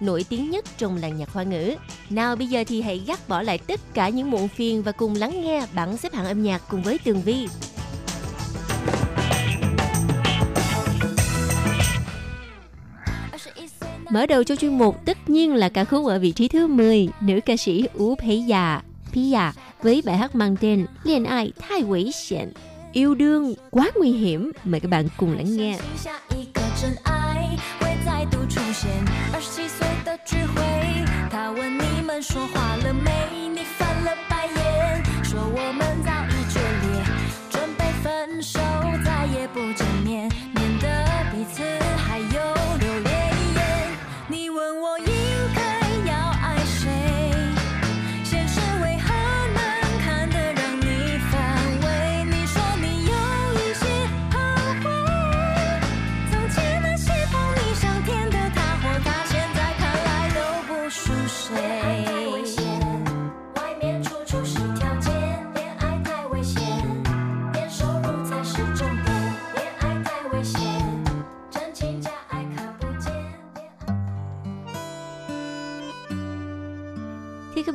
nổi tiếng nhất trong làng nhạc hoa ngữ. Nào bây giờ thì hãy gác bỏ lại tất cả những muộn phiền và cùng lắng nghe bảng xếp hạng âm nhạc cùng với Tường Vi. Mở đầu cho chuyên mục tất nhiên là ca khúc ở vị trí thứ 10, nữ ca sĩ Ú Pei Già, Pia với bài hát mang tên Liên ai thai quỷ hiểm, yêu đương quá nguy hiểm. Mời các bạn cùng lắng nghe. 27岁。聚会，他问你们说话了没？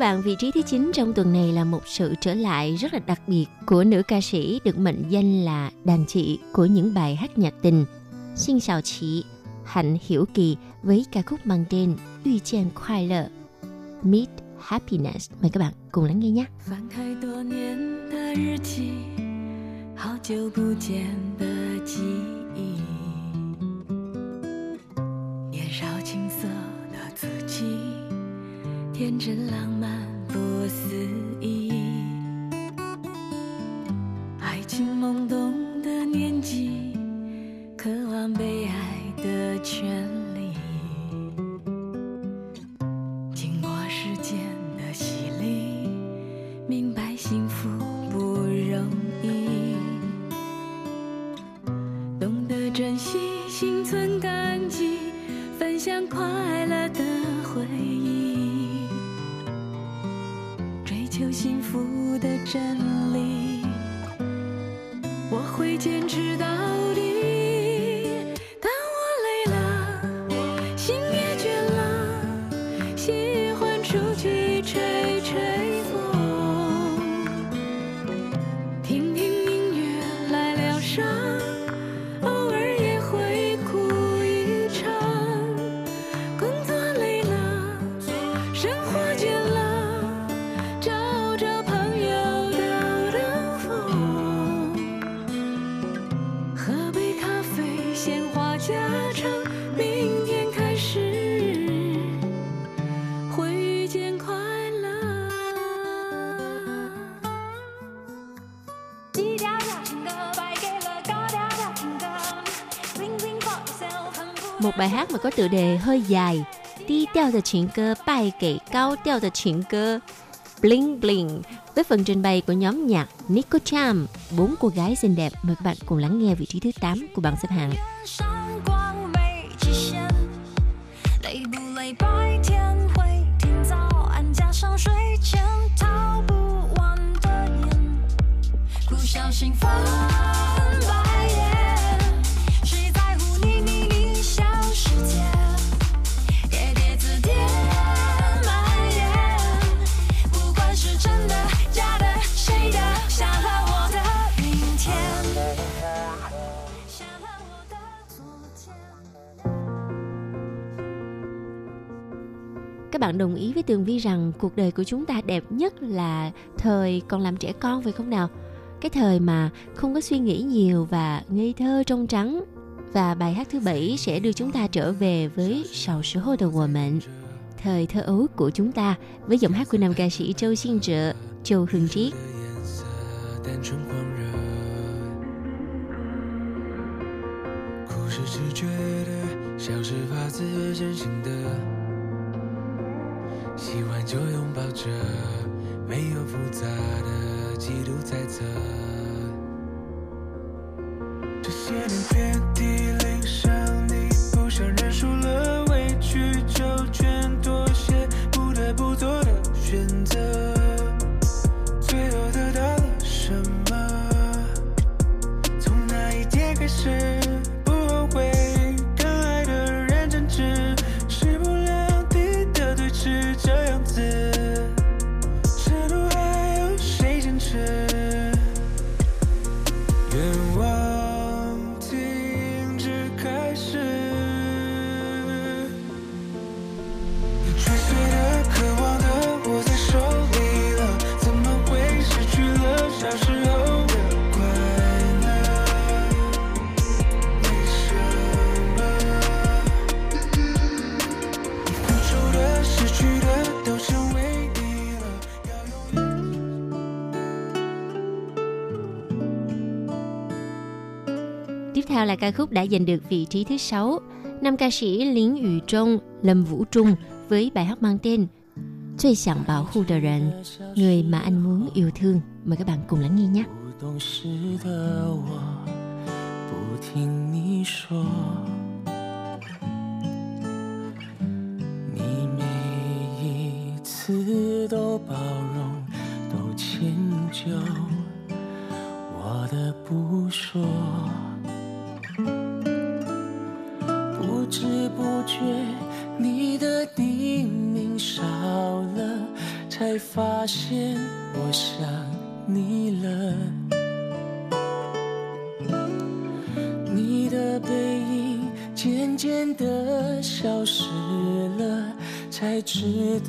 bạn, vị trí thứ 9 trong tuần này là một sự trở lại rất là đặc biệt của nữ ca sĩ được mệnh danh là đàn chị của những bài hát nhạc tình. Xin chào chị, Hạnh Hiểu Kỳ với ca khúc mang tên遇见快乐 Meet Happiness. Mời các bạn cùng lắng nghe nhé. 翻开多年的日记，好久不见的记忆， 天真浪漫不思议，爱情懵懂的年纪，渴望被爱的权利。经过时间的洗礼，明白幸福不容易，懂得珍惜，心存感激，分享快乐的幸福的真理，我会坚持到 tựa đề hơi dài, đi theo的情歌 bay kể cao调的情歌 Bling Bling với phần trình bày của nhóm nhạc Nico Cham, bốn cô gái xinh đẹp. Mời các bạn cùng lắng nghe vị trí thứ 8 của bảng xếp hạng. 上光没 bạn đồng ý với Tường Vi rằng cuộc đời của chúng ta đẹp nhất là thời còn làm trẻ con phải không nào? Cái thời mà không có suy nghĩ nhiều và ngây thơ trong trắng. Và bài hát thứ bảy sẽ đưa chúng ta trở về với Sào Sứ Hồ Đầu Của Mệnh, thời thơ ấu của chúng ta với giọng hát của nam ca sĩ Châu Xin Trợ, Châu Hương Triết. 颜色单纯狂热，哭是直觉的，笑是发自真心的， 喜欢就拥抱着，没有复杂的嫉妒猜测。这些年变 ca khúc đã giành được vị trí thứ 6. Nam ca sĩ Liễn Yu Trung, Lâm Vũ Trung với bài hát mang tên最想保护的人, người mà anh muốn yêu thương. Mời các bạn cùng lắng nghe nhé. 不懂事的我，不听你说，你每一次都包容，都迁就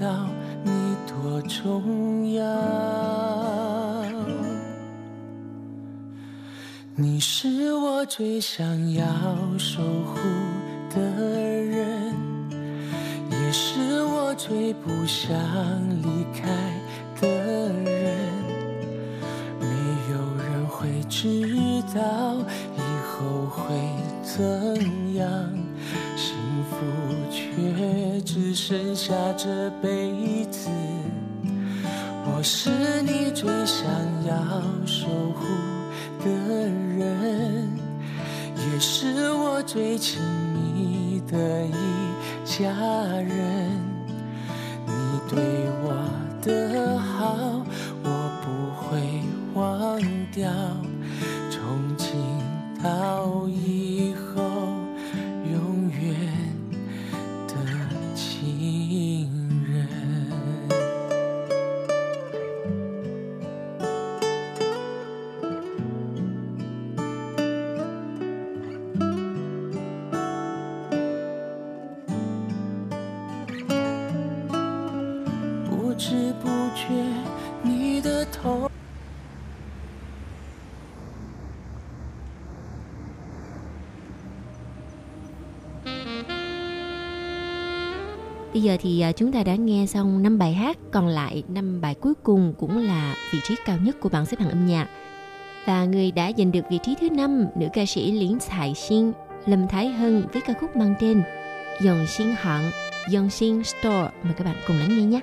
道你多重要。你是我最想要守护的人，也是我最不想离开下着悲知不觉，你的头。 Bây giờ thì à, chúng ta đã nghe xong 5 bài hát, còn lại 5 bài cuối cùng cũng là vị trí cao nhất của bảng xếp hạng âm nhạc. Và người đã giành được vị trí thứ 5, nữ ca sĩ Liễn彩Xin, Lâm Thái Hân với ca khúc mang tên Dòng Xin Hạng, Dòng Xin Store. Mời các bạn cùng lắng nghe nhé.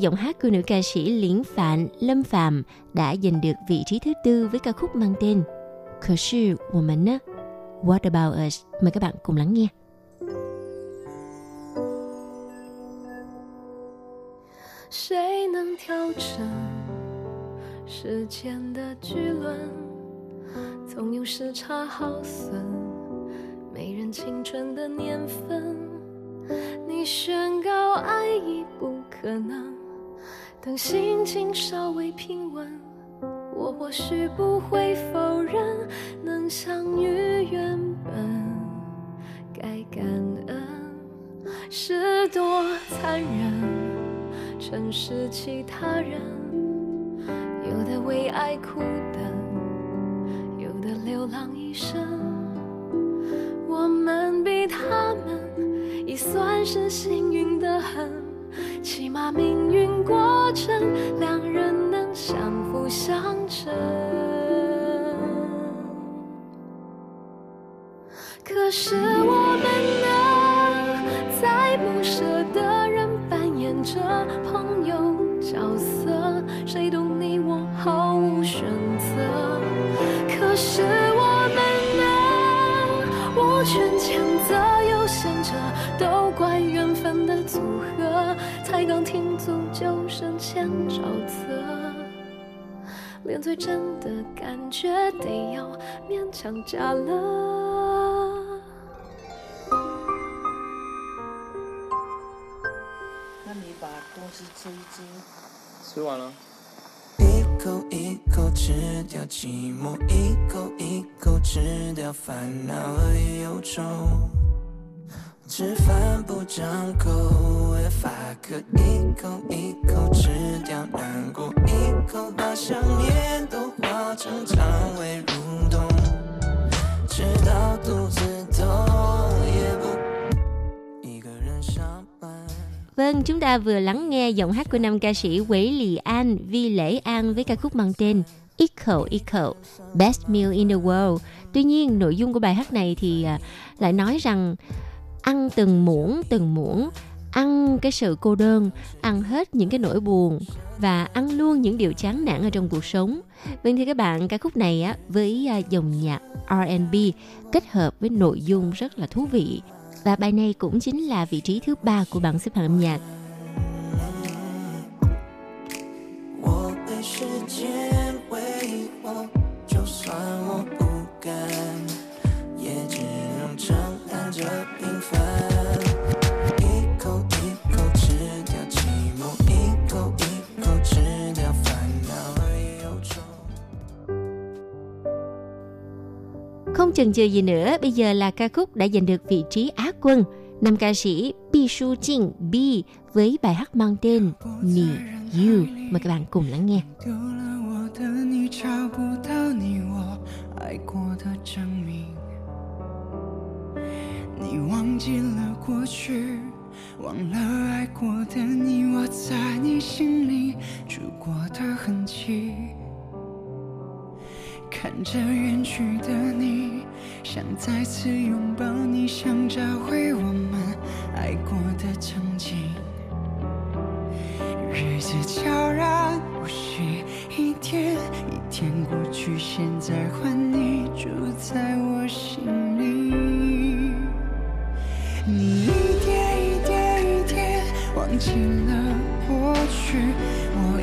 giọng hát của nữ ca sĩ Liễn Phạn Lâm Phạm đã giành được vị trí thứ tư với ca khúc mang tên Khờ sư của mình á. What about us? Mời các bạn cùng lắng nghe. 谁能调整时间的巨轮？总有时差耗损，没人青春的年份。你宣告爱已不可能， 等心情稍微平稳，我或许不会否认，能相遇原本该感恩，是多残忍。城市其他人，有的为爱苦等，有的流浪一生。我们比他们已算是幸运的很，起码命运过程，两人能相辅相成。可是我们呢在不舍的人扮演着朋友角色，谁懂你我毫无选择。可是才刚停足就深陷沼泽。连最真的感觉得要勉强假了。那你把东西吃一吃。吃完了。一口一口吃掉寂寞，一口一口吃掉烦恼和忧愁。吃饭不张口，越发渴，一口一口吃掉难过，一口把想念都化成肠胃蠕动，直到肚子痛也不一个人上班。 Vâng, chúng ta vừa lắng nghe giọng hát của nam ca sĩ Quế Lì An, Vi Lễ An với ca khúc mang tên Equal Equal, Best Meal in the World. Tuy nhiên, nội dung của bài hát này thì à, lại nói rằng ăn từng muỗng, từng muỗng, ăn cái sự cô đơn, ăn hết những cái nỗi buồn và ăn luôn những điều chán nản ở trong cuộc sống. Vâng thưa các bạn, ca khúc này á với à, dòng nhạc R&B kết hợp với nội dung rất là thú vị và bài này cũng chính là vị trí thứ ba của bảng xếp hạng âm nhạc. 我被时 Không chần chừ gì nữa, bây giờ là ca khúc đã giành được vị trí Á quân. Nam ca sĩ Bi Su Jin Bi với bài hát mang tên Nì You. Mời các bạn cùng lắng nghe. 丢了我的你，找不到你我爱过的证明。你忘记了过去，忘了爱过的你，我在你心里住过的痕迹。 看着远去的你想再次拥抱你想找回我们爱过的曾经。日子悄然无息一天一天过去现在换你住在我心里。你一点一点一点忘记了过去我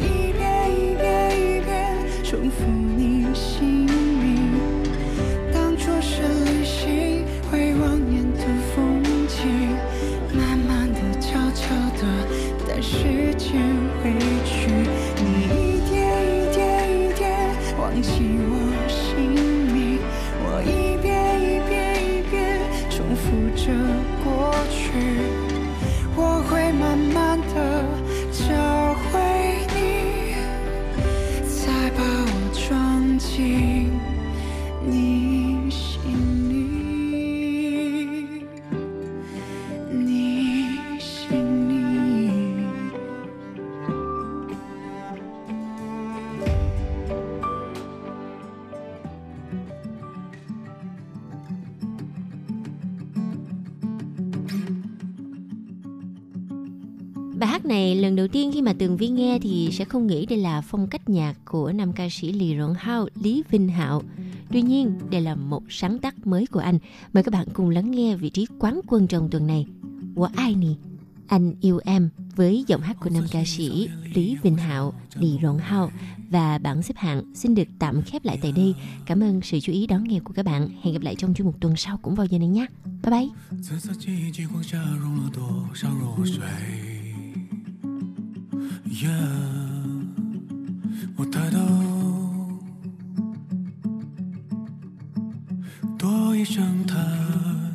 sẽ không nghĩ đây là phong cách nhạc của nam ca sĩ Lý Rộng Hao, Lý Vinh Hạo. Tuy nhiên, đây là một sáng tác mới của anh. Mời các bạn cùng lắng nghe vị trí quán quân trong tuần này. Của ai nè? Anh yêu em với giọng hát của nam ca sĩ Lý Vinh Hạo, Lý Rộng Hao và bảng xếp hạng xin được tạm khép lại tại đây. Cảm ơn sự chú ý đón nghe của các bạn. Hẹn gặp lại trong chuyên mục tuần sau cũng vào giờ này nhé. Bye bye. 夜。Yeah. 我抬头多一声叹